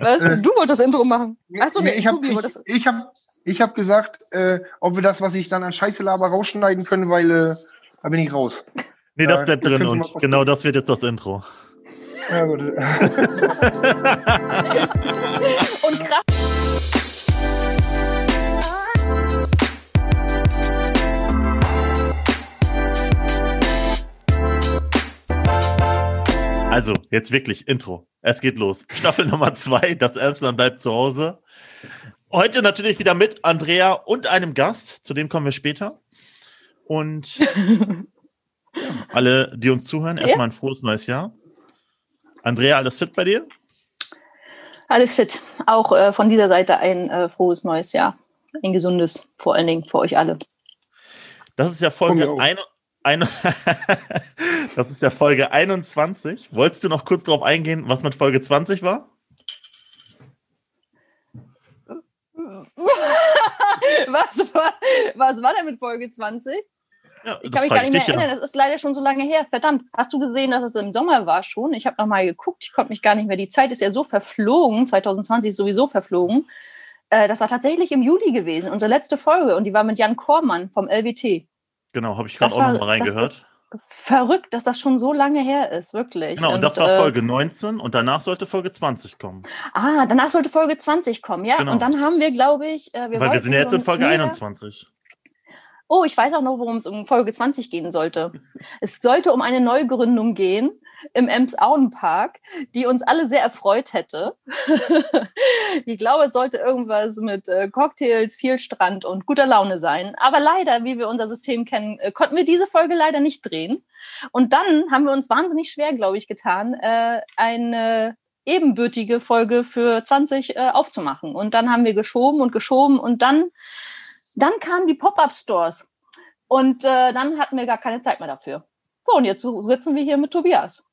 Was? Äh, du wolltest das Intro machen. Achso, nee, ich habe ich, ich hab, ich hab gesagt, äh, ob wir das, was ich dann an Scheiße laber, rausschneiden können, weil äh, da bin ich raus. Nee, das bleibt drin und genau das wird jetzt das Intro. Ja, gut. und krass. Also, jetzt wirklich Intro. Es geht los. Staffel Nummer zwei, das Emsland bleibt zu Hause. Heute natürlich wieder mit Andrea und einem Gast, zu dem kommen wir später. Und alle, die uns zuhören, erstmal ein frohes neues Jahr. Andrea, alles fit bei dir? Alles fit. Auch äh, von dieser Seite ein äh, frohes neues Jahr. Ein gesundes, vor allen Dingen für euch alle. Das ist ja Folge, ein, ein, das ist ja Folge 21. Wolltest du noch kurz darauf eingehen, was mit Folge 20 war? was, war was war denn mit Folge 20? Ja, ich kann mich gar nicht mehr erinnern. Ja. Das ist leider schon so lange her. Verdammt, hast du gesehen, dass es im Sommer war schon? Ich habe noch mal geguckt. Ich konnte mich gar nicht mehr. Die Zeit ist ja so verflogen. 2020 ist sowieso verflogen. Äh, das war tatsächlich im Juli gewesen. Unsere letzte Folge. Und die war mit Jan Kormann vom LWT. Genau, habe ich gerade auch noch mal reingehört. Verrückt, dass das schon so lange her ist, wirklich. Genau, und, und das war äh, Folge 19 und danach sollte Folge 20 kommen. Ah, danach sollte Folge 20 kommen, ja. Genau. Und dann haben wir, glaube ich, äh, wir Weil wir sind ja jetzt in Folge 21. Oh, ich weiß auch noch, worum es um Folge 20 gehen sollte. Es sollte um eine Neugründung gehen im Ems-Auen-Park, die uns alle sehr erfreut hätte. ich glaube, es sollte irgendwas mit äh, Cocktails, viel Strand und guter Laune sein. Aber leider, wie wir unser System kennen, äh, konnten wir diese Folge leider nicht drehen. Und dann haben wir uns wahnsinnig schwer, glaube ich, getan, äh, eine ebenbürtige Folge für 20 äh, aufzumachen. Und dann haben wir geschoben und geschoben und dann dann kamen die Pop-up-Stores und dann hatten wir gar keine Zeit mehr dafür. So, und jetzt sitzen wir hier mit Tobias.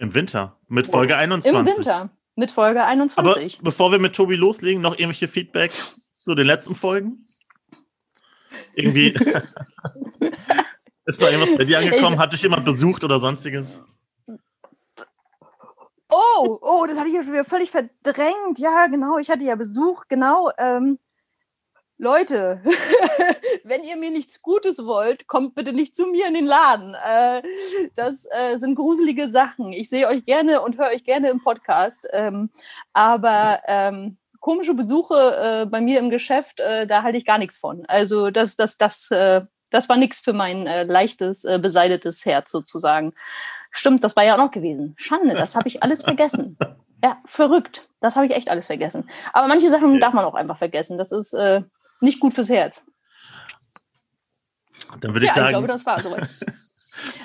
Im Winter, mit Folge 21. Im Winter, mit Folge 21. Aber bevor wir mit Tobi loslegen, noch irgendwelche Feedback zu den letzten Folgen? Irgendwie ist noch irgendwas bei dir angekommen? Hat dich jemand besucht oder sonstiges? Oh, oh, das hatte ich ja schon wieder völlig verdrängt. Ja, genau, ich hatte ja Besuch, genau. Ähm, Leute, wenn ihr mir nichts Gutes wollt, kommt bitte nicht zu mir in den Laden. Äh, das äh, sind gruselige Sachen. Ich sehe euch gerne und höre euch gerne im Podcast. Ähm, aber ähm, komische Besuche äh, bei mir im Geschäft, äh, da halte ich gar nichts von. Also das, das, das, äh, das war nichts für mein äh, leichtes, beseidetes Herz sozusagen. Stimmt, das war ja auch noch gewesen. Schande, das habe ich alles vergessen. Ja, verrückt. Das habe ich echt alles vergessen. Aber manche Sachen darf man auch einfach vergessen. Das ist nicht gut fürs Herz. Dann würde ich ja, sagen. Ich glaube, das war soweit.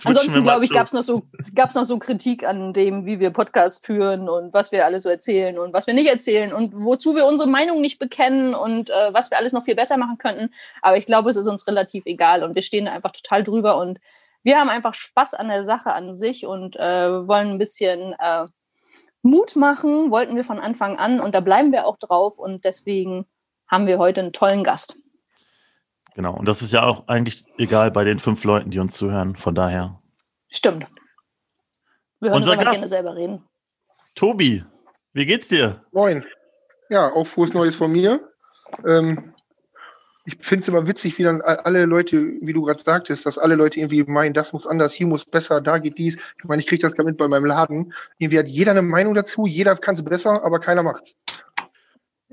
Ansonsten, glaube ich, gab es noch, so, noch so Kritik an dem, wie wir Podcast führen und was wir alles so erzählen und was wir nicht erzählen und wozu wir unsere Meinung nicht bekennen und äh, was wir alles noch viel besser machen könnten. Aber ich glaube, es ist uns relativ egal und wir stehen einfach total drüber und wir haben einfach Spaß an der Sache an sich und äh, wollen ein bisschen äh, Mut machen, wollten wir von Anfang an und da bleiben wir auch drauf und deswegen haben wir heute einen tollen Gast. Genau, und das ist ja auch eigentlich egal bei den fünf Leuten, die uns zuhören, von daher. Stimmt. Wir hören Unser uns aber Gast, gerne selber reden. Tobi, wie geht's dir? Moin. Ja, auch frohes Neues von mir. Ähm, ich finde es immer witzig, wie dann alle Leute, wie du gerade sagtest, dass alle Leute irgendwie meinen, das muss anders, hier muss besser, da geht dies. Ich meine, ich kriege das gerade mit bei meinem Laden. Irgendwie hat jeder eine Meinung dazu, jeder kann es besser, aber keiner macht.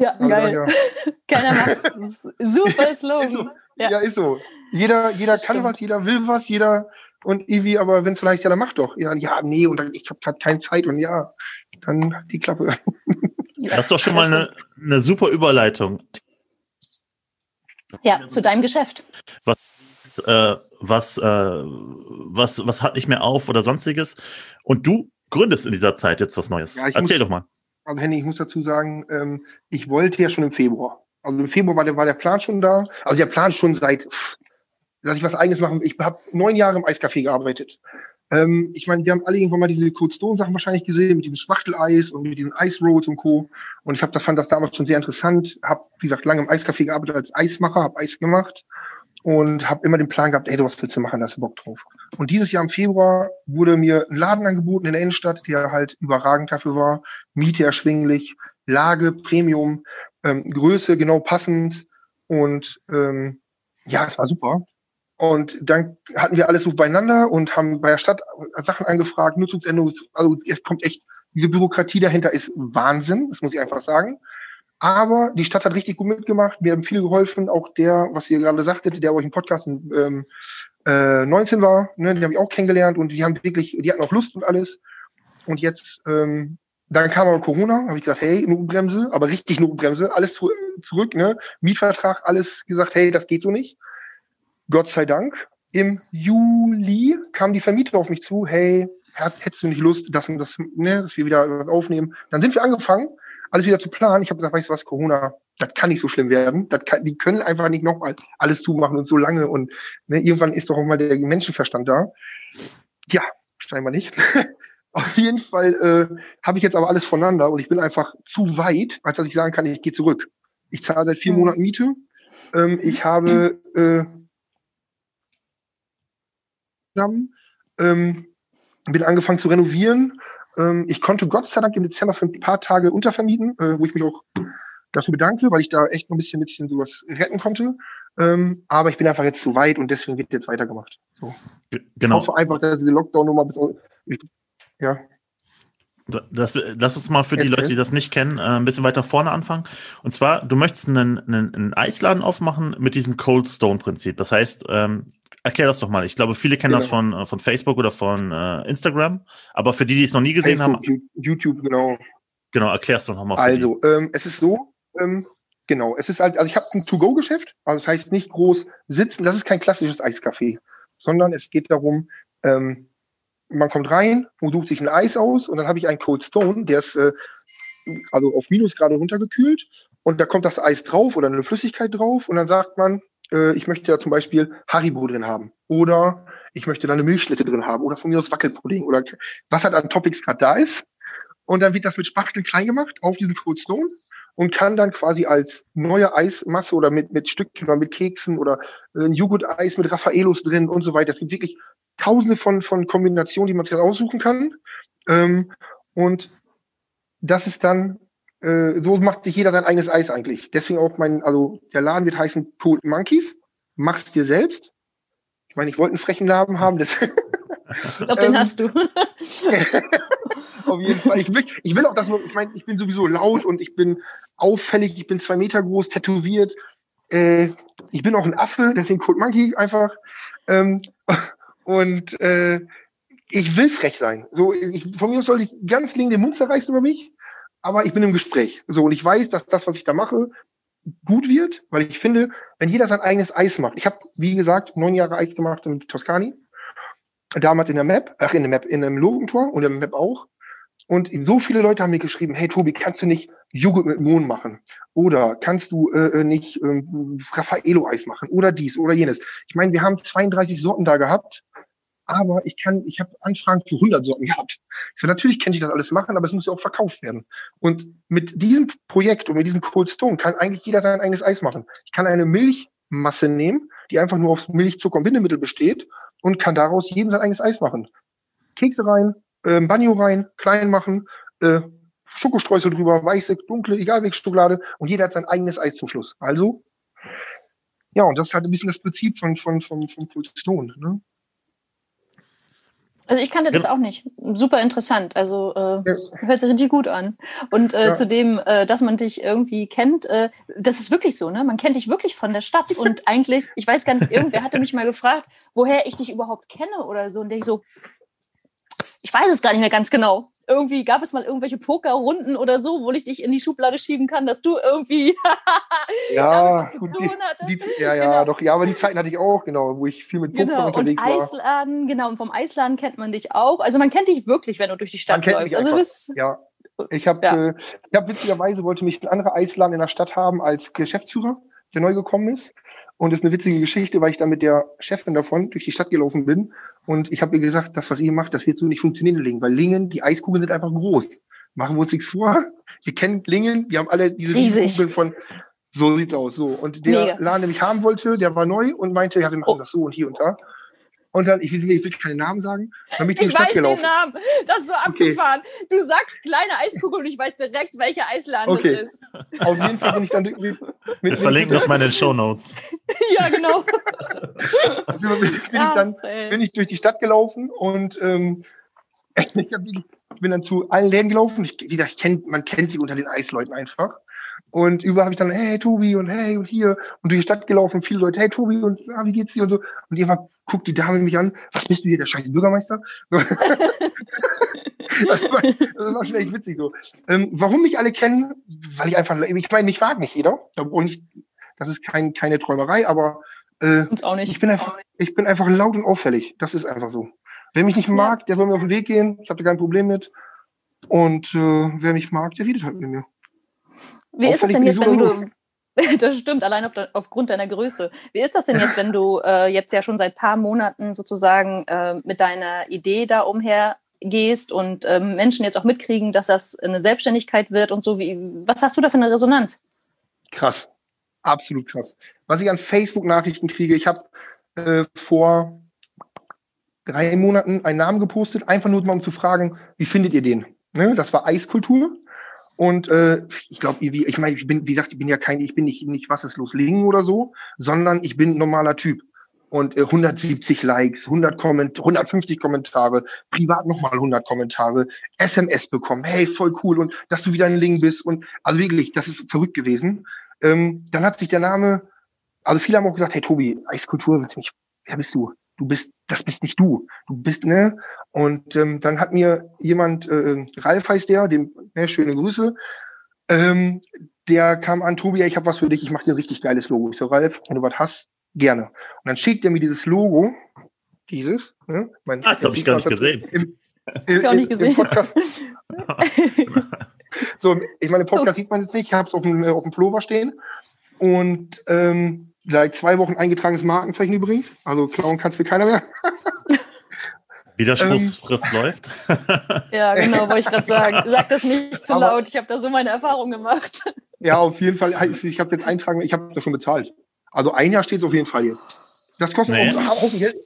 Ja, also geil. Ja. Keiner macht es. Super Slogan. Ist so. Ja. ja. ist so. Jeder, jeder kann stimmt. was, jeder will was, jeder und irgendwie, aber wenn es vielleicht ja, dann mach doch. Ja, ja, nee, und dann, ich habe gerade keine Zeit und ja, dann die Klappe. Das ist doch schon mal eine, eine super Überleitung. Ja, zu deinem Geschäft. Was, äh, was, äh, was, was hat nicht mehr auf oder sonstiges? Und du gründest in dieser Zeit jetzt was Neues. Ja, Erzähl muss, doch mal. Also Henny, ich muss dazu sagen, ähm, ich wollte ja schon im Februar. Also im Februar war der, war der Plan schon da. Also der Plan schon seit, dass ich was eigenes machen. Ich habe neun Jahre im Eiscafé gearbeitet. Ähm, ich meine, wir haben alle irgendwann mal diese Cold Stone Sachen wahrscheinlich gesehen mit diesem Spachteleis und mit diesen Ice Rolls und Co. Und ich habe das fand das damals schon sehr interessant. Habe wie gesagt lange im Eiscafé gearbeitet als Eismacher, habe Eis gemacht und habe immer den Plan gehabt, ey, du was willst du machen, da hast du Bock drauf. Und dieses Jahr im Februar wurde mir ein Laden angeboten in der Innenstadt, der halt überragend dafür war, Miete erschwinglich, Lage, Premium, ähm, Größe genau passend und ähm, ja, es war super. Und dann hatten wir alles so beieinander und haben bei der Stadt Sachen angefragt, Nutzungsänderungen, also es kommt echt, diese Bürokratie dahinter ist Wahnsinn, das muss ich einfach sagen. Aber die Stadt hat richtig gut mitgemacht, mir haben viele geholfen, auch der, was ihr gerade sagtet, der euch im Podcast ähm, äh, 19 war, ne, den habe ich auch kennengelernt und die haben wirklich, die hatten auch Lust und alles. Und jetzt, ähm, dann kam aber Corona, habe ich gesagt, hey, Notbremse, aber richtig Notbremse, alles zu, zurück, ne? Mietvertrag, alles gesagt, hey, das geht so nicht. Gott sei Dank. Im Juli kam die Vermieter auf mich zu, hey, hättest du nicht Lust, dass, das, ne, dass wir wieder was aufnehmen? Dann sind wir angefangen, alles wieder zu planen. Ich habe gesagt, weißt du was, Corona, das kann nicht so schlimm werden. Das kann, die können einfach nicht nochmal alles zumachen und so lange. Und ne, irgendwann ist doch auch mal der Menschenverstand da. Ja, scheinbar nicht. Auf jeden Fall äh, habe ich jetzt aber alles voneinander und ich bin einfach zu weit, als dass ich sagen kann, ich gehe zurück. Ich zahle seit vier mhm. Monaten Miete. Ähm, ich habe äh, zusammen, ähm, bin angefangen zu renovieren. Ähm, ich konnte Gott sei Dank im Dezember für ein paar Tage untervermieten, äh, wo ich mich auch dafür bedanke, weil ich da echt noch ein bisschen, ein bisschen sowas retten konnte. Ähm, aber ich bin einfach jetzt zu weit und deswegen wird jetzt weitergemacht. So. Genau. Ich hoffe einfach, dass diese Lockdown-Nummer, ja. Das, lass uns mal für die Leute, die das nicht kennen, äh, ein bisschen weiter vorne anfangen. Und zwar, du möchtest einen, einen, einen Eisladen aufmachen mit diesem Cold Stone Prinzip. Das heißt, ähm, Erklär das doch mal. Ich glaube, viele kennen genau. das von, äh, von Facebook oder von äh, Instagram. Aber für die, die es noch nie gesehen Facebook, haben. YouTube, genau. Genau, erklärst du noch mal. Also, ähm, es ist so, ähm, genau, es ist halt, also ich habe ein To-Go-Geschäft, also das heißt nicht groß sitzen, das ist kein klassisches Eiscafé, sondern es geht darum, ähm, man kommt rein und sucht sich ein Eis aus und dann habe ich einen Cold Stone, der ist äh, also auf Minusgrade runtergekühlt und da kommt das Eis drauf oder eine Flüssigkeit drauf und dann sagt man, äh, ich möchte da zum Beispiel Haribo drin haben oder ich möchte da eine Milchschnitte drin haben oder von mir aus Wackelpudding oder was halt an Topics gerade da ist. Und dann wird das mit Spachteln klein gemacht auf diesem Cold Stone und kann dann quasi als neue Eismasse oder mit, mit Stückchen oder mit Keksen oder äh, ein Joghurt-Eis mit Raffaelos drin und so weiter. Es gibt wirklich tausende von, von Kombinationen, die man sich dann aussuchen kann. Ähm, und das ist dann äh, so macht sich jeder sein eigenes Eis eigentlich. Deswegen auch mein, also der Laden wird heißen Cold Monkeys. Mach's dir selbst. Ich meine, ich wollte einen frechen Namen haben. Das ich glaube, den ähm, hast du. auf jeden Fall. Ich will, ich will auch, dass ich meine, ich bin sowieso laut und ich bin auffällig, ich bin zwei Meter groß, tätowiert. Äh, ich bin auch ein Affe, deswegen Cold Monkey einfach. Ähm, und äh, ich will frech sein. So, ich, von mir soll ich ganz links den Mund zerreißen über mich aber ich bin im Gespräch. So, und ich weiß, dass das, was ich da mache, gut wird, weil ich finde, wenn jeder sein eigenes Eis macht. Ich habe, wie gesagt, neun Jahre Eis gemacht in Toskani. Damals in der Map, ach, in der Map, in einem Logentor und im Map auch. Und so viele Leute haben mir geschrieben, hey Tobi, kannst du nicht Joghurt mit Mohn machen? Oder kannst du äh, äh nicht ähm, Raffaello-Eis machen? Oder dies oder jenes. Ich meine, wir haben 32 Sorten da gehabt aber ich kann, ich habe Anfragen für 100 Sorten gehabt. So, natürlich kann ich das alles machen, aber es muss ja auch verkauft werden. Und mit diesem Projekt und mit diesem Cold Stone kann eigentlich jeder sein eigenes Eis machen. Ich kann eine Milchmasse nehmen, die einfach nur aus Milch, Zucker und Bindemittel besteht und kann daraus jedem sein eigenes Eis machen. Kekse rein, äh, Banjo rein, klein machen, äh, Schokostreusel drüber, weiße, dunkle, egal welche Schokolade und jeder hat sein eigenes Eis zum Schluss. Also, ja, und das ist halt ein bisschen das Prinzip von, von, von, von Cold Stone. Ne? Also ich kannte das auch nicht. Super interessant. Also äh, hört sich richtig gut an. Und äh, ja. zudem, äh, dass man dich irgendwie kennt, äh, das ist wirklich so, ne? Man kennt dich wirklich von der Stadt. Und eigentlich, ich weiß gar nicht, irgendwer hatte mich mal gefragt, woher ich dich überhaupt kenne oder so. Und der ich so, ich weiß es gar nicht mehr ganz genau irgendwie gab es mal irgendwelche Pokerrunden oder so, wo ich dich in die Schublade schieben kann, dass du irgendwie ja, gut, die, die, ja, ja, genau. doch, ja, aber die Zeiten hatte ich auch, genau, wo ich viel mit Poker genau. unterwegs und war. Eisladen, genau, und vom Eisladen kennt man dich auch. Also man kennt dich wirklich, wenn du durch die Stadt man läufst. also bist, ja. Ich habe ja. äh, ich hab witzigerweise wollte mich ein anderer Eisladen in der Stadt haben als Geschäftsführer, der neu gekommen ist. Und das ist eine witzige Geschichte, weil ich da mit der Chefin davon durch die Stadt gelaufen bin. Und ich habe ihr gesagt, das, was ihr macht, das wird so nicht funktionieren in Lingen. Weil Lingen, die Eiskugeln sind einfach groß. Machen wir uns nichts vor. Wir kennen Lingen, wir haben alle diese Kugeln von, so sieht's aus, so. Und der Mega. Laden, der mich haben wollte, der war neu und meinte, ja, wir machen oh. das so und hier und da. Und dann, ich will, ich will keine Namen sagen, dann bin ich, Ich in die Stadt weiß gelaufen. den Namen. Das ist so Okay. abgefahren. Du sagst kleine Eiskugel und ich weiß direkt, welcher Eisladen Okay. das ist. Auf jeden Fall bin ich dann mit, mit, Wir verlinken das mal in den Show Notes. ja, genau. auf jeden Fall bin ich dann bin ich durch die Stadt gelaufen und ähm, ich, hab, wirklich- ich bin dann zu allen Läden gelaufen. Ich, wie gesagt, ich kenn, man kennt sie unter den Eisleuten einfach. Und überall habe ich dann, hey Tobi und hey und hier und durch die Stadt gelaufen. Viele Leute, hey Tobi und ah, wie geht's dir und so. Und irgendwann guckt die Dame mich an, was bist du hier, der scheiß Bürgermeister? das, war, das war schon echt witzig so. Ähm, warum mich alle kennen, weil ich einfach, ich meine, mich mag nicht jeder. Und ich, das ist kein, keine Träumerei, aber äh, Uns auch ich bin einfach, ich bin einfach laut und auffällig. Das ist einfach so. Wer mich nicht mag, der soll mir auf den Weg gehen. Ich habe da kein Problem mit. Und äh, wer mich mag, der redet halt mit mir. Wie ist das denn jetzt, wenn du. Das stimmt, allein auf aufgrund deiner Größe. Wie ist das denn jetzt, wenn du äh, jetzt ja schon seit paar Monaten sozusagen äh, mit deiner Idee da umhergehst und ähm, Menschen jetzt auch mitkriegen, dass das eine Selbstständigkeit wird und so? Wie, was hast du da für eine Resonanz? Krass. Absolut krass. Was ich an Facebook-Nachrichten kriege, ich habe äh, vor drei Monaten einen Namen gepostet, einfach nur mal um zu fragen, wie findet ihr den? Ne? Das war Eiskultur. Und äh, ich glaube, ich meine, ich bin, wie gesagt, ich bin ja kein, ich bin nicht, nicht was ist los Lingen oder so, sondern ich bin ein normaler Typ. Und äh, 170 Likes, 100 Komment 150 Kommentare, privat nochmal 100 Kommentare, SMS bekommen, hey, voll cool und dass du wieder ein Ling bist und also wirklich, das ist verrückt gewesen. Ähm, dann hat sich der Name, also viele haben auch gesagt, hey Tobi, Eiskultur, wer bist du? Du bist, das bist nicht du. Du bist, ne? Und ähm, dann hat mir jemand, äh, Ralf heißt der, dem, ne, schöne Grüße, ähm, der kam an, Tobi, ich habe was für dich, ich mache dir ein richtig geiles Logo. Ich so, Ralf, wenn du was hast, gerne. Und dann schickt er mir dieses Logo, dieses, ne? Mein, Ah, das hab ich gar nicht gesehen. Im, im, Ich auch nicht gesehen. Im Podcast. so, ich meine, im Podcast sieht man jetzt nicht, ich habe es auf dem, äh, auf dem Pullover stehen. Und ähm, seit zwei Wochen eingetragenes Markenzeichen übrigens. Also klauen kann es mir keiner mehr. Widerspruchsfrist läuft. Ja, genau, wollte ich gerade sagen. Sag das nicht zu Aber- laut. Ich habe da so meine Erfahrung gemacht. Ja, auf jeden Fall. Ich habe jetzt eintragen, ich habe das schon bezahlt. Also ein Jahr steht es auf jeden Fall jetzt. Das kostet Nee. auch auch Geld.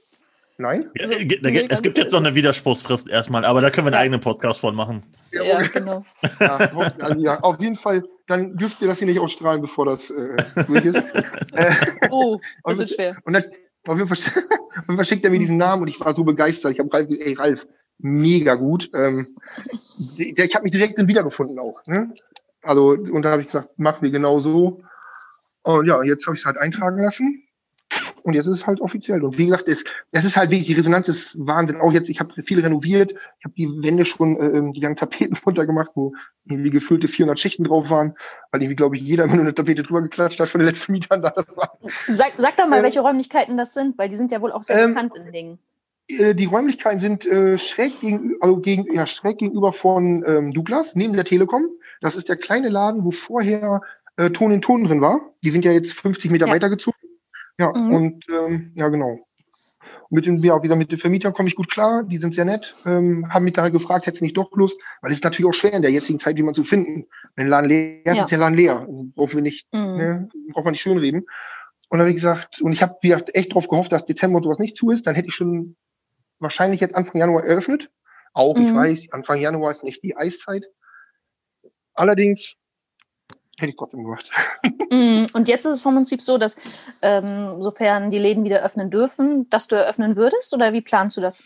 Nein? Ja, Also, nee, es ganz gibt jetzt noch eine Widerspruchsfrist erstmal, aber da können wir einen eigenen Podcast von machen. Ja, genau. Ja, also, ja, auf jeden Fall. Dann dürft ihr das hier nicht ausstrahlen, bevor das äh, durch ist. äh, Oh, das Und- wird schwer. und dann, auf, jeden Fall, auf jeden Fall schickt er mir diesen Namen und ich war so begeistert. Ich habe Ralf, ey Ralf, mega gut. Ähm, der, ich habe mich direkt drin wiedergefunden auch. Ne? Also, und da habe ich gesagt, machen wir genau so. Und ja, jetzt habe ich es halt eintragen lassen. Und jetzt ist es halt offiziell. Und wie gesagt, es, es ist halt wirklich, die Resonanz ist Wahnsinn. Auch jetzt, ich habe viel renoviert. Ich habe die Wände schon, äh, die ganzen Tapeten runtergemacht, wo irgendwie gefüllte 400 Schichten drauf waren. Weil irgendwie, glaube ich, jeder immer nur eine Tapete drüber geklatscht hat von den letzten Mietern. Da das war. Sag, sag doch mal, Ähm, welche Räumlichkeiten das sind, weil die sind ja wohl auch sehr ähm, bekannt in Dingen. Äh, die Räumlichkeiten sind äh, schräg, gegenü also gegen, ja, schräg gegenüber von ähm, Douglas, neben der Telekom. Das ist der kleine Laden, wo vorher äh, Ton in Ton drin war. Die sind ja jetzt 50 Meter Ja. weitergezogen. Ja, Mhm. und ähm, ja, genau. Mit den, ja, wieder mit den Vermietern komme ich gut klar, die sind sehr nett, ähm, haben mich dann halt gefragt, hättest du nicht doch Lust, weil es ist natürlich auch schwer in der jetzigen Zeit, jemanden zu finden. Wenn Laden leer ist, Ja. ist der Laden leer. Brauchen wir nicht, Mhm. ne, braucht man nicht schönreden. Und da habe ich gesagt, und ich habe echt drauf gehofft, dass Dezember und sowas nicht zu ist, dann hätte ich schon wahrscheinlich jetzt Anfang Januar eröffnet. Auch, ich Mhm. weiß, Anfang Januar ist nicht die Eiszeit. Allerdings hätte ich trotzdem gemacht. Mm, Und jetzt ist es vom Prinzip so, dass ähm, sofern die Läden wieder öffnen dürfen, dass du eröffnen würdest oder wie planst du das?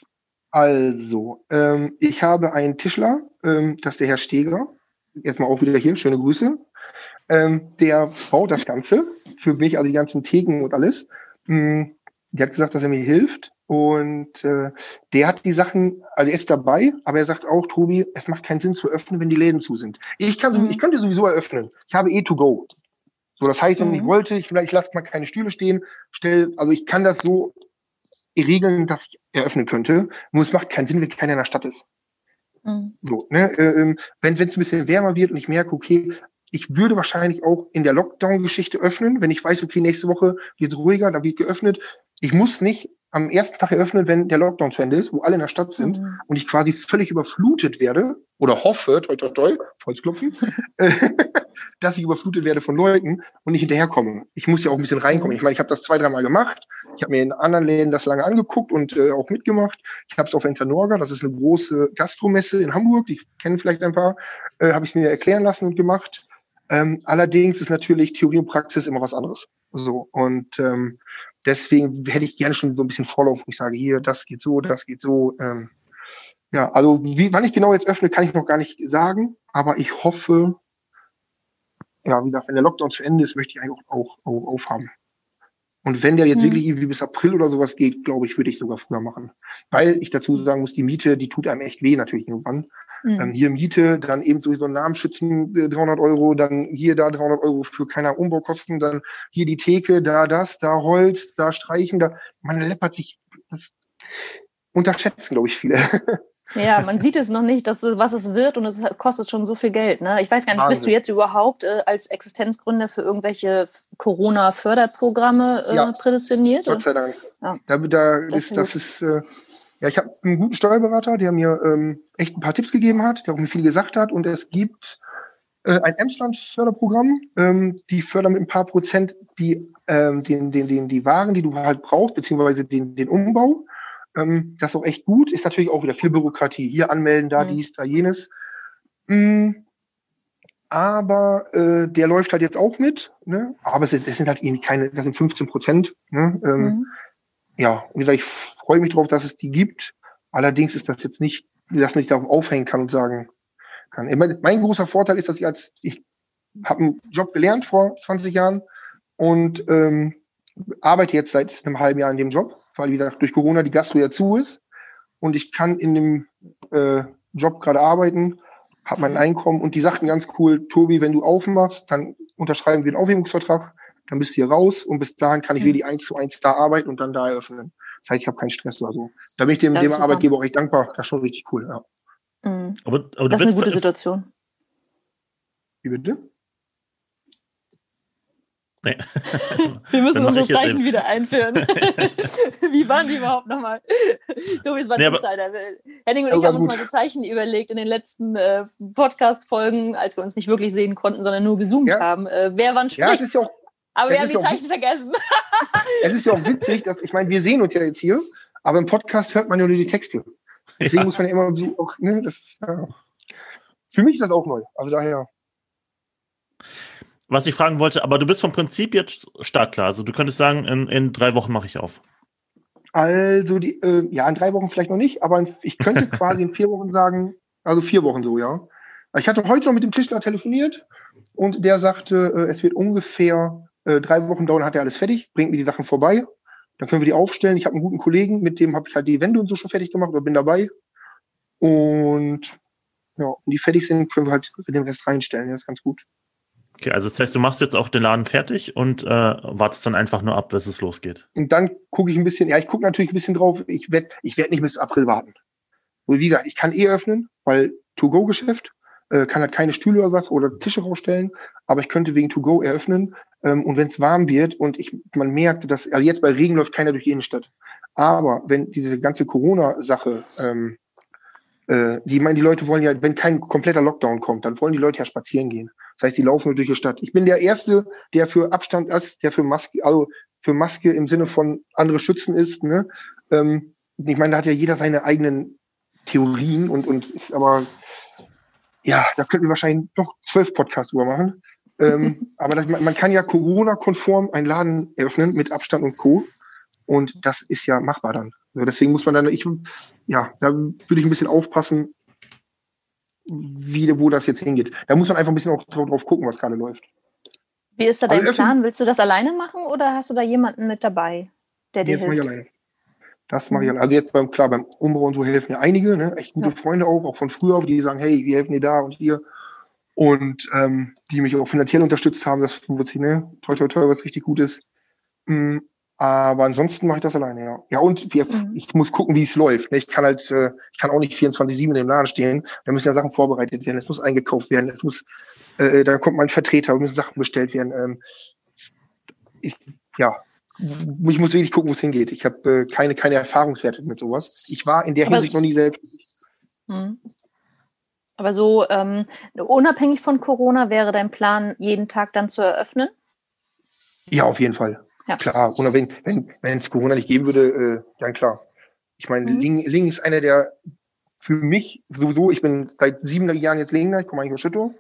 Also, ähm, ich habe einen Tischler, ähm, das ist der Herr Steger. Erstmal auch wieder hier, schöne Grüße. Ähm, der baut das Ganze für mich, also die ganzen Theken und alles. Mm, Der hat gesagt, dass er mir hilft. Und äh, der hat die Sachen, also er ist dabei, aber er sagt auch, Tobi, es macht keinen Sinn zu öffnen, wenn die Läden zu sind. Ich kann, so- Mhm. ich könnte sowieso eröffnen. Ich habe eh to go. So, das heißt, wenn ich Mhm. wollte, ich, ich lasse mal keine Stühle stehen, stell, also ich kann das so regeln, dass ich eröffnen könnte. Nur es macht keinen Sinn, wenn keiner in der Stadt ist. Mm. So, ne, äh, wenn es ein bisschen wärmer wird und ich merke, okay, ich würde wahrscheinlich auch in der Lockdown-Geschichte öffnen, wenn ich weiß, okay, nächste Woche wird es ruhiger, da wird geöffnet. Ich muss nicht am ersten Tag eröffnen, wenn der Lockdown zu Ende ist, wo alle in der Stadt sind Mm. und ich quasi völlig überflutet werde oder hoffe, toi toi toi, Holzklopfen, äh, dass ich überflutet werde von Leuten und nicht hinterherkomme. Ich muss ja auch ein bisschen reinkommen. Ich meine, ich habe das zwei, dreimal gemacht, Ich habe mir in anderen Läden das lange angeguckt und äh, auch mitgemacht. Ich habe es auf Enternorga, das ist eine große Gastromesse in Hamburg, die kennen vielleicht ein paar, äh, habe ich mir erklären lassen und gemacht. Ähm, allerdings ist natürlich Theorie und Praxis immer was anderes. So und ähm, deswegen hätte ich gerne schon so ein bisschen Vorlauf, wo ich sage, hier, das geht so, das geht so. Ähm, ja, also wie, wann ich genau jetzt öffne, kann ich noch gar nicht sagen, aber ich hoffe, ja, wie gesagt, wenn der Lockdown zu Ende ist, möchte ich eigentlich auch, auch, auch aufhaben. Und wenn der jetzt hm. wirklich irgendwie bis April oder sowas geht, glaube ich, würde ich sogar früher machen. Weil ich dazu sagen muss, die Miete, die tut einem echt weh natürlich irgendwann. Mhm. Ähm, hier Miete, dann eben sowieso Namensschützen äh, 300 Euro, dann hier da 300 Euro für keine Umbaukosten, dann hier die Theke, da das, da Holz, da Streichen, da, man läppert sich, das unterschätzen, glaube ich, viele. Ja, man sieht es noch nicht, dass, was es wird und es kostet schon so viel Geld. Ne? Ich weiß gar nicht, bist du jetzt überhaupt äh, als Existenzgründer für irgendwelche Corona-Förderprogramme äh, ja. prädestiniert? Gott sei Dank. Ja. Da, da das ist, das ist, äh, ja, ich habe einen guten Steuerberater, der mir ähm, echt ein paar Tipps gegeben hat, der auch mir viel gesagt hat und es gibt äh, ein Emsland-Förderprogramm, ähm, die fördern mit ein paar Prozent die, ähm, den, den, den, die Waren, die du halt brauchst, beziehungsweise den, den Umbau. Ähm, das ist auch echt gut. Ist natürlich auch wieder viel Bürokratie. Hier anmelden, da mhm. dies, da jenes. Mhm. Aber äh, der läuft halt jetzt auch mit. Ne? Aber es, es sind halt eben keine, das sind 15 Prozent. Ne? Ähm, mhm. Ja, wie gesagt, ich freue mich darauf, dass es die gibt. Allerdings ist das jetzt nicht, dass man sich darauf aufhängen kann und sagen kann. Mein, mein großer Vorteil ist, dass ich als, ich habe einen Job gelernt vor 20 Jahren und ähm, arbeite jetzt seit einem halben Jahr in dem Job weil wie gesagt durch Corona die Gastro ja zu ist und ich kann in dem äh, Job gerade arbeiten, habe mein mhm. Einkommen und die sagten ganz cool, Tobi, wenn du aufmachst, dann unterschreiben wir einen Aufhebungsvertrag, dann bist du hier raus und bis dahin kann ich mhm. wieder die eins zu eins da arbeiten und dann da eröffnen. Das heißt, ich habe keinen Stress oder so. Da bin ich dem, dem Arbeitgeber auch echt dankbar. Das ist schon richtig cool, ja. Mhm. Aber, aber das ist eine gute Situation. Wie bitte? Nee. Wir müssen unsere Zeichen wieder einführen. Wie waren die überhaupt nochmal? Tobi, es war ein nee, Insider. Henning und ich haben uns mal so Zeichen überlegt in den letzten äh, Podcast-Folgen, als wir uns nicht wirklich sehen konnten, sondern nur gezoomt ja. haben. Äh, wer wann spricht. Ja, es ist ja auch, aber wir haben die Zeichen vergessen. es ist ja auch witzig, dass, ich meine, wir sehen uns ja jetzt hier, aber im Podcast hört man ja nur die Texte. Deswegen ja. muss man ja immer so auch, ne, das, ja. Für mich ist das auch neu. Also daher was ich fragen wollte, aber du bist vom Prinzip jetzt startklar. Also du könntest sagen, in, in drei Wochen mache ich auf. Also die, äh, ja, in drei Wochen vielleicht noch nicht, aber ich könnte quasi in vier Wochen sagen, also vier Wochen so, ja. Ich hatte heute noch mit dem Tischler telefoniert und der sagte, äh, es wird ungefähr äh, drei Wochen dauern, hat er alles fertig, bringt mir die Sachen vorbei. Dann können wir die aufstellen. Ich habe einen guten Kollegen, mit dem habe ich halt die Wände und so schon fertig gemacht oder bin dabei. Und ja, wenn die fertig sind, können wir halt den Rest reinstellen. Das ist ganz gut. Okay, also das heißt, du machst jetzt auch den Laden fertig und äh, wartest dann einfach nur ab, bis es losgeht. Und dann gucke ich ein bisschen, ja, ich gucke natürlich ein bisschen drauf. Ich werde ich werd nicht bis April warten. Und wie gesagt, ich kann eh öffnen, weil To-Go-Geschäft, äh, kann halt keine Stühle oder was oder Tische rausstellen, aber ich könnte wegen To-Go eröffnen. Ähm, und wenn es warm wird und ich man merkt, dass, also jetzt bei Regen läuft keiner durch die Innenstadt. Aber wenn diese ganze Corona-Sache ähm, äh, die meinen, die Leute wollen ja, wenn kein kompletter Lockdown kommt, dann wollen die Leute ja spazieren gehen. Das heißt, die laufen nur durch die Stadt. Ich bin der Erste, der für Abstand ist, der für Maske, also für Maske im Sinne von andere schützen ist. Ne? Ähm, ich meine, da hat ja jeder seine eigenen Theorien und, und ist aber ja, da könnten wir wahrscheinlich noch zwölf Podcasts drüber machen. Ähm, aber das, man, man kann ja Corona-konform einen Laden eröffnen mit Abstand und Co. Und das ist ja machbar dann. Also deswegen muss man dann, ich, ja, da würde ich ein bisschen aufpassen, wie, wo das jetzt hingeht. Da muss man einfach ein bisschen auch drauf gucken, was gerade läuft. Wie ist da dein also, Plan? Willst du das alleine machen oder hast du da jemanden mit dabei, der dir jetzt hilft? Mache ich alleine. Das mache ich alleine. Also jetzt beim, klar, beim Umbau und so helfen ja einige, ne? echt gute ja. Freunde auch, auch von früher, die sagen, hey, wir helfen dir da und hier. Und ähm, die mich auch finanziell unterstützt haben, das wird sich, ne, toll, toll, toll, was richtig gut ist. Mm, aber ansonsten mache ich das alleine, ja. Ja, und wir, mhm. ich muss gucken, wie es läuft. Ne? Ich kann halt, äh, ich kann auch nicht 24-7 in dem Laden stehen. Da müssen ja Sachen vorbereitet werden, es muss eingekauft werden, es muss, äh, da kommt mein Vertreter, müssen Sachen bestellt werden. Ähm, ich, ja, ich muss wirklich gucken, wo es hingeht. Ich habe äh, keine, keine Erfahrungswerte mit sowas. Ich war in der Aber Hinsicht noch nie selbst. Mhm. Aber so ähm, unabhängig von Corona wäre dein Plan, jeden Tag dann zu eröffnen? Ja, auf jeden Fall. Ja. Klar, und wenn es Corona nicht geben würde, äh, dann klar. Ich meine, mhm. Lingen, Lingen ist einer der für mich sowieso, ich bin seit sieben Jahren jetzt Linger, ich komme eigentlich aus Schüttorf.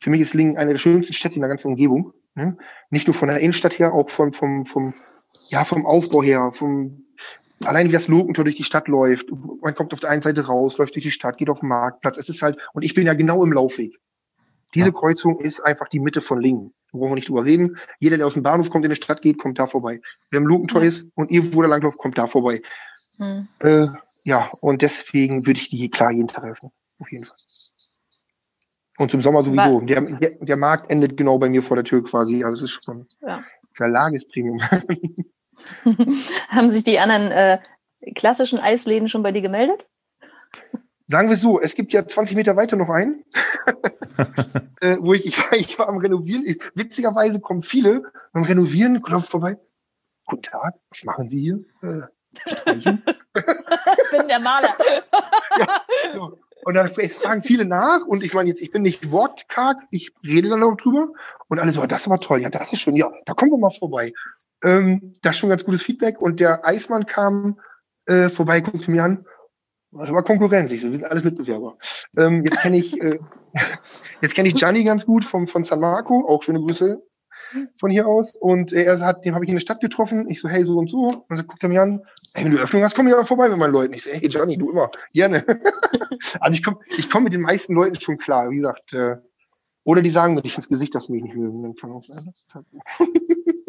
Für mich ist Lingen eine der schönsten Städte in der ganzen Umgebung. Ne? Nicht nur von der Innenstadt her, auch vom, vom, vom, ja, vom Aufbau her, vom, allein wie das Lokentor durch die Stadt läuft. Man kommt auf der einen Seite raus, läuft durch die Stadt, geht auf den Marktplatz. Es ist halt, und ich bin ja genau im Laufweg. Diese ja. Kreuzung ist einfach die Mitte von Lingen. Da brauchen wir nicht drüber reden. Jeder, der aus dem Bahnhof kommt, in die Stadt geht, kommt da vorbei. Wer im Lokentor ja. ist und irgendwo da langläuft, kommt da vorbei. Hm. Äh, ja, und deswegen würde ich die klar jeden Tag öffnen. Auf jeden Fall. Und zum Sommer sowieso. Der, der, der, Markt endet genau bei mir vor der Tür quasi. Also es ist schon ja. Verlagespremium. Haben sich die anderen äh, klassischen Eisläden schon bei dir gemeldet? Sagen wir so, es gibt ja 20 Meter weiter noch einen, äh, wo ich, ich war, ich war am Renovieren. Witzigerweise kommen viele beim Renovieren, klopft vorbei. Guten Tag, was machen Sie hier? Äh, ich bin der Maler. ja, so. Und dann fragen viele nach und ich meine jetzt, ich bin nicht wortkarg, ich rede dann auch drüber und alle so, das ist aber toll, ja, das ist schön, ja, da kommen wir mal vorbei. Ähm, das schon ganz gutes Feedback und der Eismann kam äh, vorbei, guckte mir an, das war Konkurrenz, ich so, wir sind alles Mitbewerber. Ähm, jetzt kenne ich, äh, jetzt kenne ich Gianni ganz gut vom, von San Marco, auch schöne Grüße von hier aus. Und er hat, den habe ich in der Stadt getroffen. Ich so, hey, so und so. Und dann guckt er mir an, hey, wenn du Öffnung hast, komm ich ja vorbei mit meinen Leuten. Ich so, hey, Gianni, du immer, gerne. also ich komme ich komm mit den meisten Leuten schon klar, wie gesagt. Äh, oder die sagen mir nicht ins Gesicht, dass sie mich nicht mögen. Dann kann auch sein.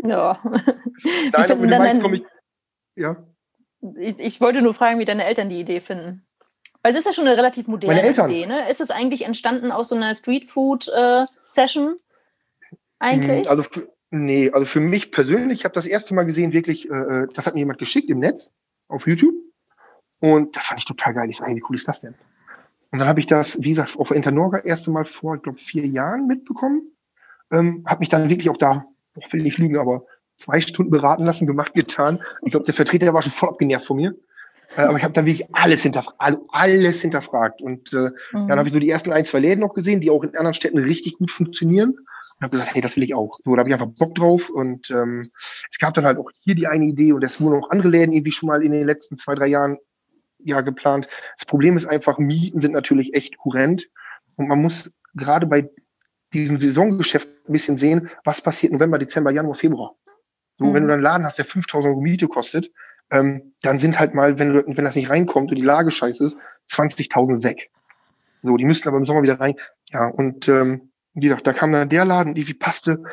Ja. Nein, mit den meisten komme ich, ja. Ich, ich wollte nur fragen, wie deine Eltern die Idee finden. Weil es ist ja schon eine relativ moderne Idee, ne? Ist es eigentlich entstanden aus so einer Streetfood-Session? Äh, eigentlich? Also, nee, also für mich persönlich, ich habe das erste Mal gesehen, wirklich, äh, äh, das hat mir jemand geschickt im Netz, auf YouTube. Und das fand ich total geil. Ich so, hey, wie cool ist das denn? Und dann habe ich das, wie gesagt, auf Internorga erste Mal vor, ich glaube, vier Jahren mitbekommen. Ähm, habe mich dann wirklich auch da, ich will nicht lügen, aber zwei Stunden beraten lassen, gemacht, getan. Ich glaube, der Vertreter war schon voll abgenervt von mir. Äh, aber ich habe da wirklich alles hinterfragt, also alles hinterfragt. Und äh, mhm. dann habe ich so die ersten ein, zwei Läden noch gesehen, die auch in anderen Städten richtig gut funktionieren und habe gesagt, hey, das will ich auch. So, da habe ich einfach Bock drauf und ähm, es gab dann halt auch hier die eine Idee und es wurden auch andere Läden irgendwie schon mal in den letzten zwei, drei Jahren ja geplant. Das Problem ist einfach, Mieten sind natürlich echt horrend und man muss gerade bei diesem Saisongeschäft ein bisschen sehen, was passiert November, Dezember, Januar, Februar. So, mhm. wenn du dann einen Laden hast, der 5000 Euro Miete kostet, ähm, dann sind halt mal, wenn, du, wenn das nicht reinkommt und die Lage scheiße ist, 20.000 weg. So, die müssten aber im Sommer wieder rein. Ja, und ähm, wie gesagt, da kam dann der Laden, die wie passte.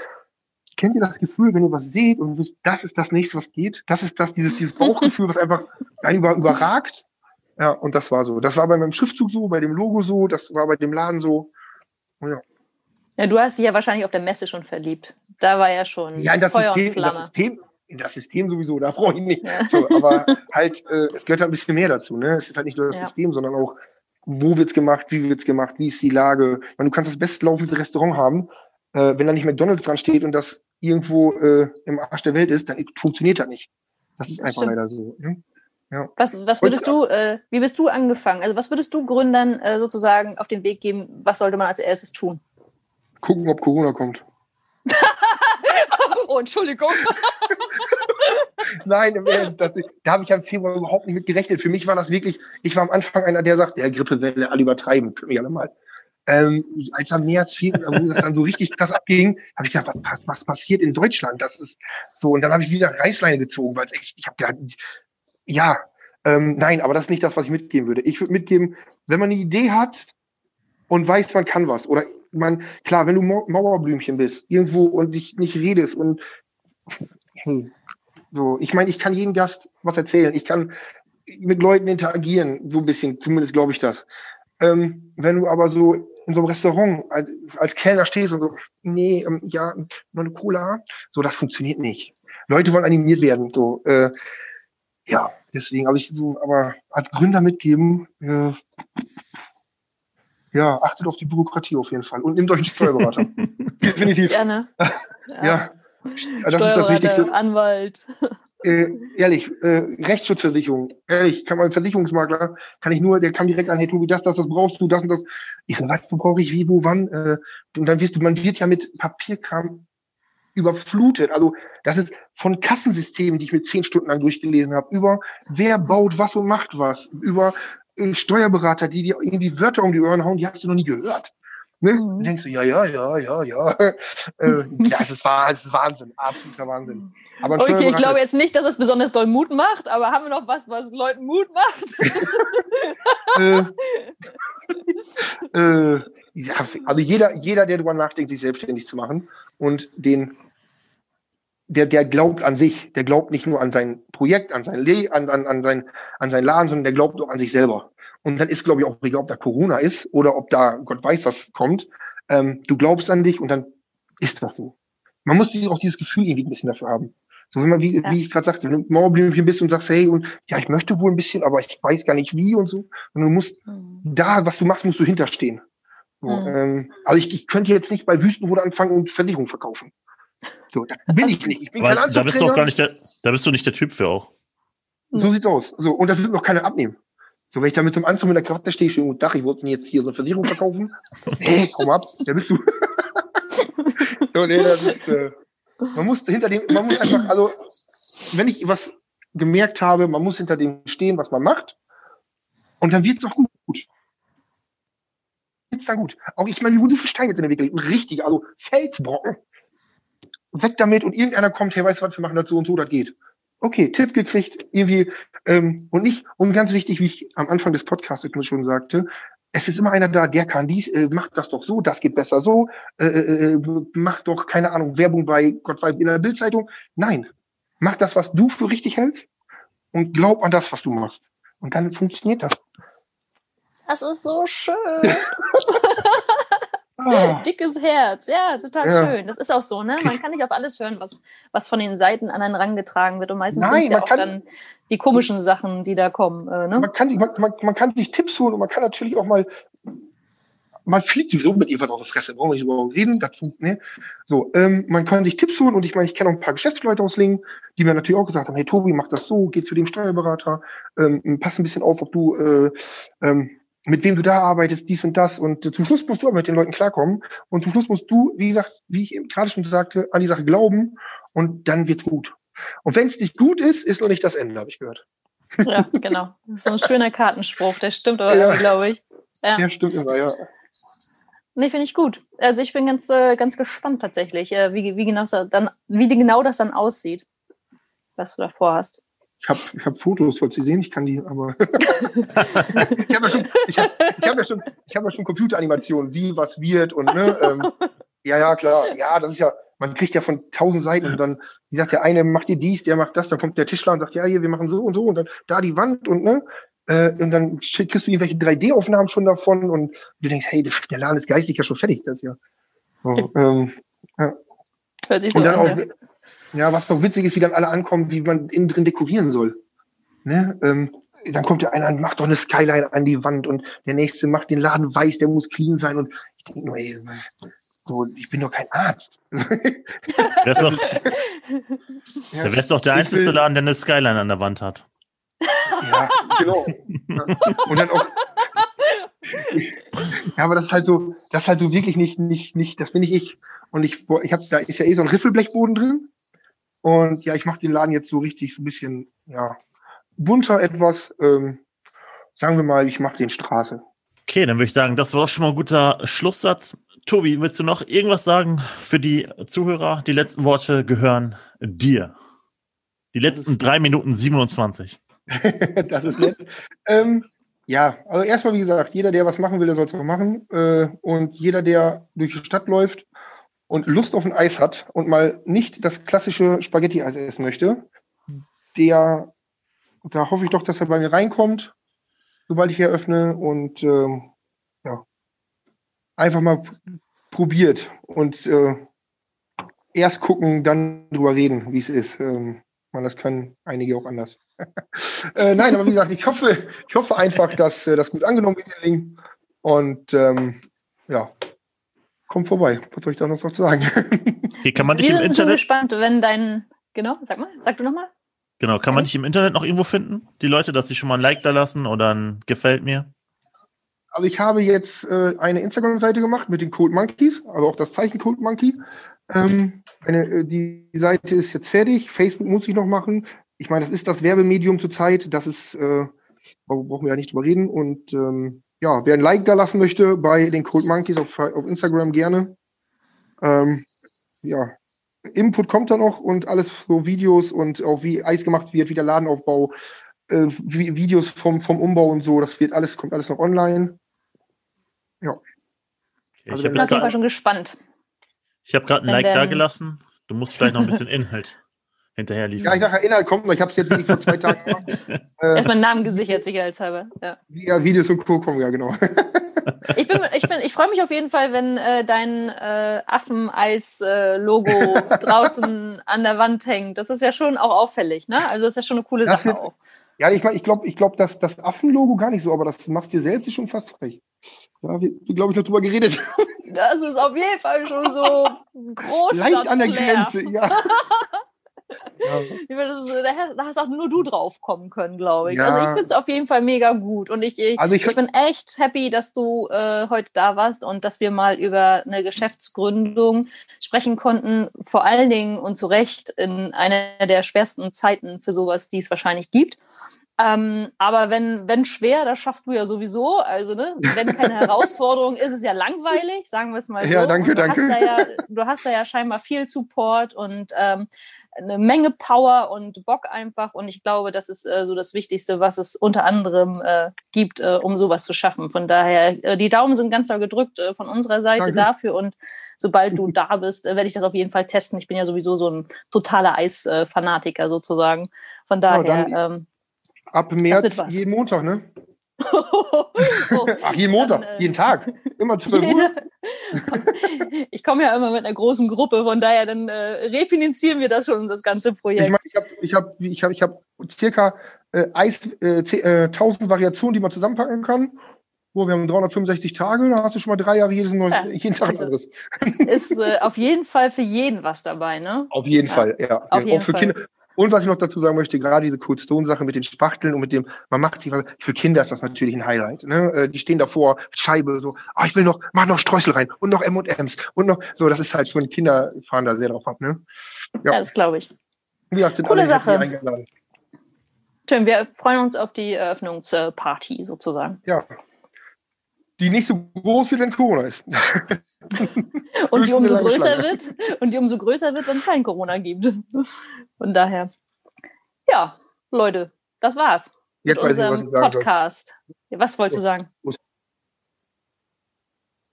Kennt ihr das Gefühl, wenn ihr was seht und wisst, das ist das nächste, was geht? Das ist das, dieses, dieses Bauchgefühl, was einfach einen über, überragt. Ja, und das war so. Das war bei meinem Schriftzug so, bei dem Logo so, das war bei dem Laden so. Ja. Ja, du hast dich ja wahrscheinlich auf der Messe schon verliebt. Da war ja schon ja, in das Feuer System, und Flamme. In das System, in das System sowieso, da brauche ich nicht. Ja. So, aber halt, äh, es gehört halt ein bisschen mehr dazu. Ne? Es ist halt nicht nur das ja. System, sondern auch wo wird's gemacht, wie wird's gemacht, wie ist die Lage. Meine, du kannst das bestlaufendste Restaurant haben, äh, wenn da nicht McDonalds dran steht und das irgendwo äh, im Arsch der Welt ist, dann funktioniert das nicht. Das ist das einfach stimmt. leider so. Ne? Ja. Was, was würdest du, äh, wie bist du angefangen? Also was würdest du Gründern äh, sozusagen auf den Weg geben? Was sollte man als erstes tun? Gucken, ob Corona kommt. oh, Entschuldigung. Nein, im Ernst, das, da habe ich ja im Februar überhaupt nicht mit gerechnet. Für mich war das wirklich, ich war am Anfang einer, der sagt, der Grippewelle, alle übertreiben, können wir alle mal. Ähm, als am März, Februar, wo das dann so richtig krass abging, habe ich gedacht, was, was passiert in Deutschland? Das ist so. Und dann habe ich wieder Reißleine gezogen, weil es echt, ich habe gedacht, ja, ähm, nein, aber das ist nicht das, was ich mitgeben würde. Ich würde mitgeben, wenn man eine Idee hat und weiß, man kann was, oder man, klar, wenn du Mauerblümchen bist, irgendwo und dich nicht redest und hey, so, ich meine, ich kann jedem Gast was erzählen. Ich kann mit Leuten interagieren, so ein bisschen, zumindest glaube ich das. Ähm, wenn du aber so in so einem Restaurant als, als Kellner stehst und so, nee, ähm, ja, nur eine Cola, so, das funktioniert nicht. Leute wollen animiert werden, so, äh, ja, deswegen, aber ich so, aber als Gründer mitgeben, äh, ja, achtet auf die Bürokratie auf jeden Fall und nehmt euch einen Steuerberater. Definitiv. Gerne. ja. ja. Das ist das Wichtigste. Anwalt. Äh, ehrlich, äh, Rechtsschutzversicherung, ehrlich, kann man Versicherungsmakler, kann ich nur, der kam direkt an, hey Tobi, das, das, das brauchst du, das und das. Ich so, was brauche ich, wie, wo, wann? Äh, und dann wirst du, man wird ja mit Papierkram überflutet. Also das ist von Kassensystemen, die ich mit zehn Stunden lang durchgelesen habe, über wer baut was und macht was, über Steuerberater, die dir irgendwie Wörter um die Ohren hauen, die hast du noch nie gehört. Ne? Mhm. denkst du, ja, ja, ja, ja, ja. äh, das, ist, das ist Wahnsinn, absoluter Wahnsinn. Aber okay, ich glaube jetzt nicht, dass es besonders doll Mut macht, aber haben wir noch was, was Leuten Mut macht? äh, äh, ja, also jeder, jeder, der darüber nachdenkt, sich selbstständig zu machen und den, der, der glaubt an sich, der glaubt nicht nur an sein Projekt, an sein, Le an, an, an, sein, an sein Laden, sondern der glaubt auch an sich selber. Und dann ist, glaube ich, auch egal, ob da Corona ist oder ob da Gott weiß, was kommt. Ähm, du glaubst an dich und dann ist das so. Man muss auch dieses Gefühl irgendwie ein bisschen dafür haben. So wenn man, wie, ja. wie ich gerade sagte, wenn du Mauerblümchen bist und sagst, hey, und ja, ich möchte wohl ein bisschen, aber ich weiß gar nicht wie und so. Und du musst mhm. da, was du machst, musst du hinterstehen. So, mhm. ähm, also ich, ich könnte jetzt nicht bei Wüstenrot anfangen und Versicherung verkaufen. So, da bin ich nicht. Ich bin kein Da bist du auch gar nicht der, da bist du nicht der Typ für auch. So sieht's aus. So, und das wird noch keiner abnehmen. So, wenn ich da mit so einem Anzug mit der Krawatte stehe, schön guten Tag, ich wollte mir jetzt hier so eine Versicherung verkaufen. hey, komm ab, wer bist du? so, nee, das ist, äh, man muss hinter dem, man muss einfach, also, wenn ich was gemerkt habe, man muss hinter dem stehen, was man macht. Und dann wird's auch gut. Wird's dann gut. Auch ich meine, wie wurde viel Stein jetzt in der Weg gelegt? Richtig, also Felsbrocken. Weg damit und irgendeiner kommt, hey, weißt du was, wir machen das so und so, das geht okay, Tipp gekriegt, irgendwie, ähm, und nicht, und ganz wichtig, wie ich am Anfang des Podcasts schon sagte, es ist immer einer da, der kann dies, äh, macht das doch so, das geht besser so, äh, äh, äh macht doch, keine Ahnung, Werbung bei Gott weiß in der Bildzeitung. Nein, mach das, was du für richtig hältst und glaub an das, was du machst. Und dann funktioniert das. Das ist so schön. Oh. Dickes Herz, ja, total ja. schön. Das ist auch so, ne? Man kann nicht auf alles hören, was, was von den Seiten an einen rangetragen wird. Und meistens sind es ja auch kann, dann die komischen Sachen, die da kommen. Äh, ne? man, kann sich, man, man, man, kann sich Tipps holen und man kann natürlich auch mal, man fliegt sowieso mit irgendwas auf die Fresse, brauchen wir nicht drüber reden. Dazu, ne? So, ähm, man kann sich Tipps holen und ich meine, ich kenne auch ein paar Geschäftsleute aus Lingen, die mir natürlich auch gesagt haben, hey Tobi, mach das so, geh zu dem Steuerberater, ähm, pass ein bisschen auf, ob du äh, ähm, mit wem du da arbeitest, dies und das. Und äh, zum Schluss musst du aber mit den Leuten klarkommen. Und zum Schluss musst du, wie gesagt, wie ich eben gerade schon sagte, an die Sache glauben und dann wird's gut. Und wenn es nicht gut ist, ist noch nicht das Ende, habe ich gehört. Ja, genau. Das ist so ein schöner Kartenspruch, der stimmt aber ja. glaube ich. Ja. Der stimmt immer, ja. Nee, finde ich gut. Also ich bin ganz, äh, ganz gespannt tatsächlich, äh, wie, wie, genau das dann, wie genau das dann aussieht, was du davor hast. Ich habe ich hab Fotos, wollt ihr sehen? Ich kann die, aber. ich habe ja schon, ich hab, ich hab ja schon, ich hab ja schon Computeranimationen, wie was wird und ne, so. ähm, ja, ja, klar. Ja, das ist ja, man kriegt ja von tausend Seiten und dann, wie sagt der eine, macht dir dies, der macht das, dann kommt der Tischler und sagt, ja, hier, wir machen so und so und dann da die Wand und ne, äh, und dann kriegst du irgendwelche 3D-Aufnahmen schon davon und du denkst, hey, der Laden ist geistig ja schon fertig, das ja. So, ähm, ja. Hört sich so und dann an, auch, ja. Ja, was doch witzig ist, wie dann alle ankommen, wie man innen drin dekorieren soll. Ne? Ähm, dann kommt der eine an, macht doch eine Skyline an die Wand und der nächste macht den Laden weiß, der muss clean sein und ich denke nur, ey, so, ich bin doch kein Arzt. Wär's doch, ja, da wär's doch der einzige will, Laden, der eine Skyline an der Wand hat. Ja, genau. Und dann auch. ja, aber das ist halt so, das ist halt so wirklich nicht, nicht, nicht, das bin nicht ich. Und ich, ich habe, da ist ja eh so ein Riffelblechboden drin. Und ja, ich mache den Laden jetzt so richtig so ein bisschen, ja, bunter etwas. Ähm, sagen wir mal, ich mache den Straße. Okay, dann würde ich sagen, das war doch schon mal ein guter Schlusssatz. Tobi, willst du noch irgendwas sagen für die Zuhörer? Die letzten Worte gehören dir. Die letzten drei Minuten 27. das ist nett. ähm, ja, also erstmal, wie gesagt, jeder, der was machen will, der soll es auch machen. Äh, und jeder, der durch die Stadt läuft und Lust auf ein Eis hat und mal nicht das klassische Spaghetti-Eis essen möchte, der, da hoffe ich doch, dass er bei mir reinkommt, sobald ich eröffne und ähm, ja, einfach mal probiert und äh, erst gucken, dann drüber reden, wie es ist. Ähm, man, das können einige auch anders. äh, nein, aber wie gesagt, ich hoffe, ich hoffe einfach, dass äh, das gut angenommen wird, den Link. Und ähm, ja, kommt vorbei. Was soll ich da noch zu sagen? Hier kann man dich Wir im sind Internet. so gespannt, wenn dein. Genau, sag mal, sag du nochmal. Genau, kann man dich im Internet noch irgendwo finden? Die Leute, dass sie schon mal ein Like da lassen oder ein Gefällt mir? Also ich habe jetzt äh, eine Instagram-Seite gemacht mit den Code Monkeys, also auch das Zeichen Code Monkey. Ähm, Meine, äh, die Seite ist jetzt fertig. Facebook muss ich noch machen. Ich meine, das ist das Werbemedium zurzeit. Das ist, äh, brauchen wir ja nicht drüber reden. Und ähm, ja, wer ein Like da lassen möchte bei den Cold Monkeys auf, auf Instagram gerne. Ähm, ja, Input kommt da noch und alles so Videos und auch wie Eis gemacht wird, wie der Ladenaufbau, äh, Videos vom, vom Umbau und so, das wird alles, kommt alles noch online. Ja. Okay, also ich bin auf jeden Fall schon gespannt. Ich habe gerade ein Like da gelassen. Du musst vielleicht noch ein bisschen Inhalt hinterher liefern. Ja, ich sage, Inhalt kommt noch. Ich habe es jetzt nicht vor zwei Tagen gemacht. äh, Erstmal einen Namen gesichert, sicherheitshalber. Ja. ja, Videos und Co. kommen, ja, genau. ich bin, ich bin, ich freue mich auf jeden Fall, wenn äh, dein äh, Affeneis-Logo äh, draußen an der Wand hängt. Das ist ja schon auch auffällig, ne? Also das ist ja schon eine coole das Sache wird, auch. Ja, ich meine, ich glaube, ich glaub, dass das Affenlogo gar nicht so, aber das machst dir selbst schon fast frech. Da wir, wir glaube ich, noch drüber geredet. Das ist auf jeden Fall schon so groß. Leicht an der Grenze, ja. Ja. Ist, da hast auch nur du drauf kommen können, glaube ich. Ja. Also ich finde es auf jeden Fall mega gut. Und ich, ich, also ich, ich bin echt happy, dass du äh, heute da warst und dass wir mal über eine Geschäftsgründung sprechen konnten. Vor allen Dingen und zu Recht in einer der schwersten Zeiten für sowas, die es wahrscheinlich gibt. Ähm, aber wenn, wenn schwer, das schaffst du ja sowieso. Also, ne, wenn keine Herausforderung ist, ist es ja langweilig, sagen wir es mal so. Ja, danke, du danke. Hast ja, du hast da ja scheinbar viel Support und ähm, eine Menge Power und Bock einfach. Und ich glaube, das ist äh, so das Wichtigste, was es unter anderem äh, gibt, äh, um sowas zu schaffen. Von daher, äh, die Daumen sind ganz doll gedrückt äh, von unserer Seite Danke. dafür. Und sobald du da bist, äh, werde ich das auf jeden Fall testen. Ich bin ja sowieso so ein totaler Eisfanatiker sozusagen. Von daher. Ja, ähm, ab März jeden Montag, ne? oh, Ach, jeden Montag, dann, äh, jeden Tag, immer 12 Uhr. ich komme ja immer mit einer großen Gruppe, von daher dann äh, refinanzieren wir das schon, das ganze Projekt. Ich meine, ich habe ich hab, ich hab, ich hab circa äh, Eis, äh, äh, 1000 Variationen, die man zusammenpacken kann. Oh, wir haben 365 Tage, da hast du schon mal drei Jahre jedes Neu ja, jeden Tag also anderes. Ist äh, auf jeden Fall für jeden was dabei, ne? Auf jeden ja. Fall, ja. Auf jeden auch für Fall. Kinder. Und was ich noch dazu sagen möchte, gerade diese Cold Stone-Sache mit den Spachteln und mit dem, man macht sich, für Kinder ist das natürlich ein Highlight. Ne? Äh, die stehen davor, Scheibe, so, ah, ich will noch, mach noch Streusel rein und noch M&M's und noch, so, das ist halt schon, Kinder fahren da sehr drauf ab. Ne? Ja, ja das glaube ich. Ja, sind Coole alle Sache. eingeladen. Schön, wir freuen uns auf die Eröffnungsparty sozusagen. Ja. Die nicht so groß wird, wenn Corona ist. und die umso größer wird und die umso größer wird, wenn es kein Corona gibt. Von daher, ja, Leute, das war's. Jetzt mit weiß ich, was Podcast. Soll. Was wolltest du sagen?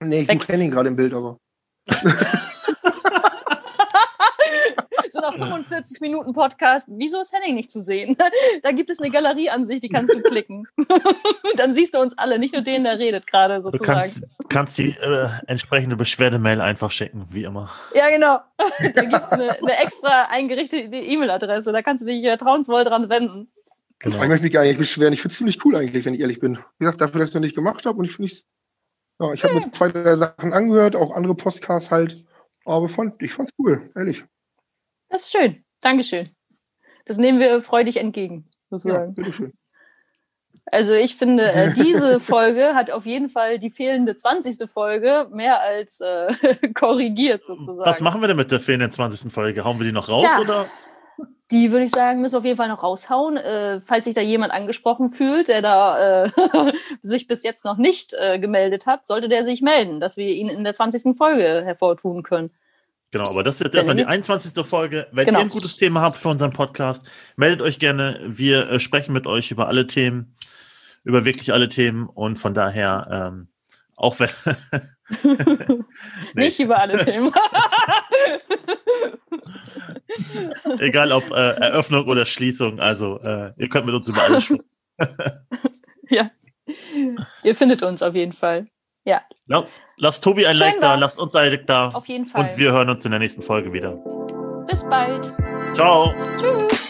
Nee, ich kenne ihn gerade im Bild, aber. so nach 45 Minuten Podcast, wieso ist Henning nicht zu sehen? da gibt es eine Galerieansicht, die kannst du klicken. Dann siehst du uns alle, nicht nur den, der redet gerade sozusagen. Du kannst, kannst die äh, entsprechende Beschwerdemail einfach schicken, wie immer. Ja, genau. da gibt es eine, eine, extra eingerichtete E-Mail-Adresse, da kannst du dich vertrauensvoll dran wenden. Genau. Ich möchte mich gar nicht beschweren. Ich finde es ziemlich cool eigentlich, wenn ich ehrlich bin. Wie gesagt, dafür, dass ich es noch nicht gemacht habe und ich finde es ja, ich habe mir zwei, drei Sachen angehört, auch andere Podcasts halt. Aber fand, ich fand's cool, ehrlich. Das ist schön. Dankeschön. Das nehmen wir freudig entgegen, sozusagen. Ja, bitteschön. Also ich finde, äh, diese Folge hat auf jeden Fall die fehlende 20. Folge mehr als äh, korrigiert sozusagen. Was machen wir denn mit der fehlenden 20. Folge? Hauen wir die noch raus Tja, oder? Die würde ich sagen, müssen wir auf jeden Fall noch raushauen. Äh, falls sich da jemand angesprochen fühlt, der da äh, sich bis jetzt noch nicht äh, gemeldet hat, sollte der sich melden, dass wir ihn in der 20. Folge hervortun können. Genau, aber das ist jetzt erstmal die 21. Folge. Wenn genau. ihr ein gutes Thema habt für unseren Podcast, meldet euch gerne. Wir äh, sprechen mit euch über alle Themen, über wirklich alle Themen und von daher ähm, auch wenn. Nicht über alle Themen. Egal ob äh, Eröffnung oder Schließung, also äh, ihr könnt mit uns über alles sprechen. ja, ihr findet uns auf jeden Fall. Ja. Lass, lass Tobi ein Schön Like da, lasst uns ein Like da. Auf jeden Fall. Und wir hören uns in der nächsten Folge wieder. Bis bald. Ciao. Tschüss.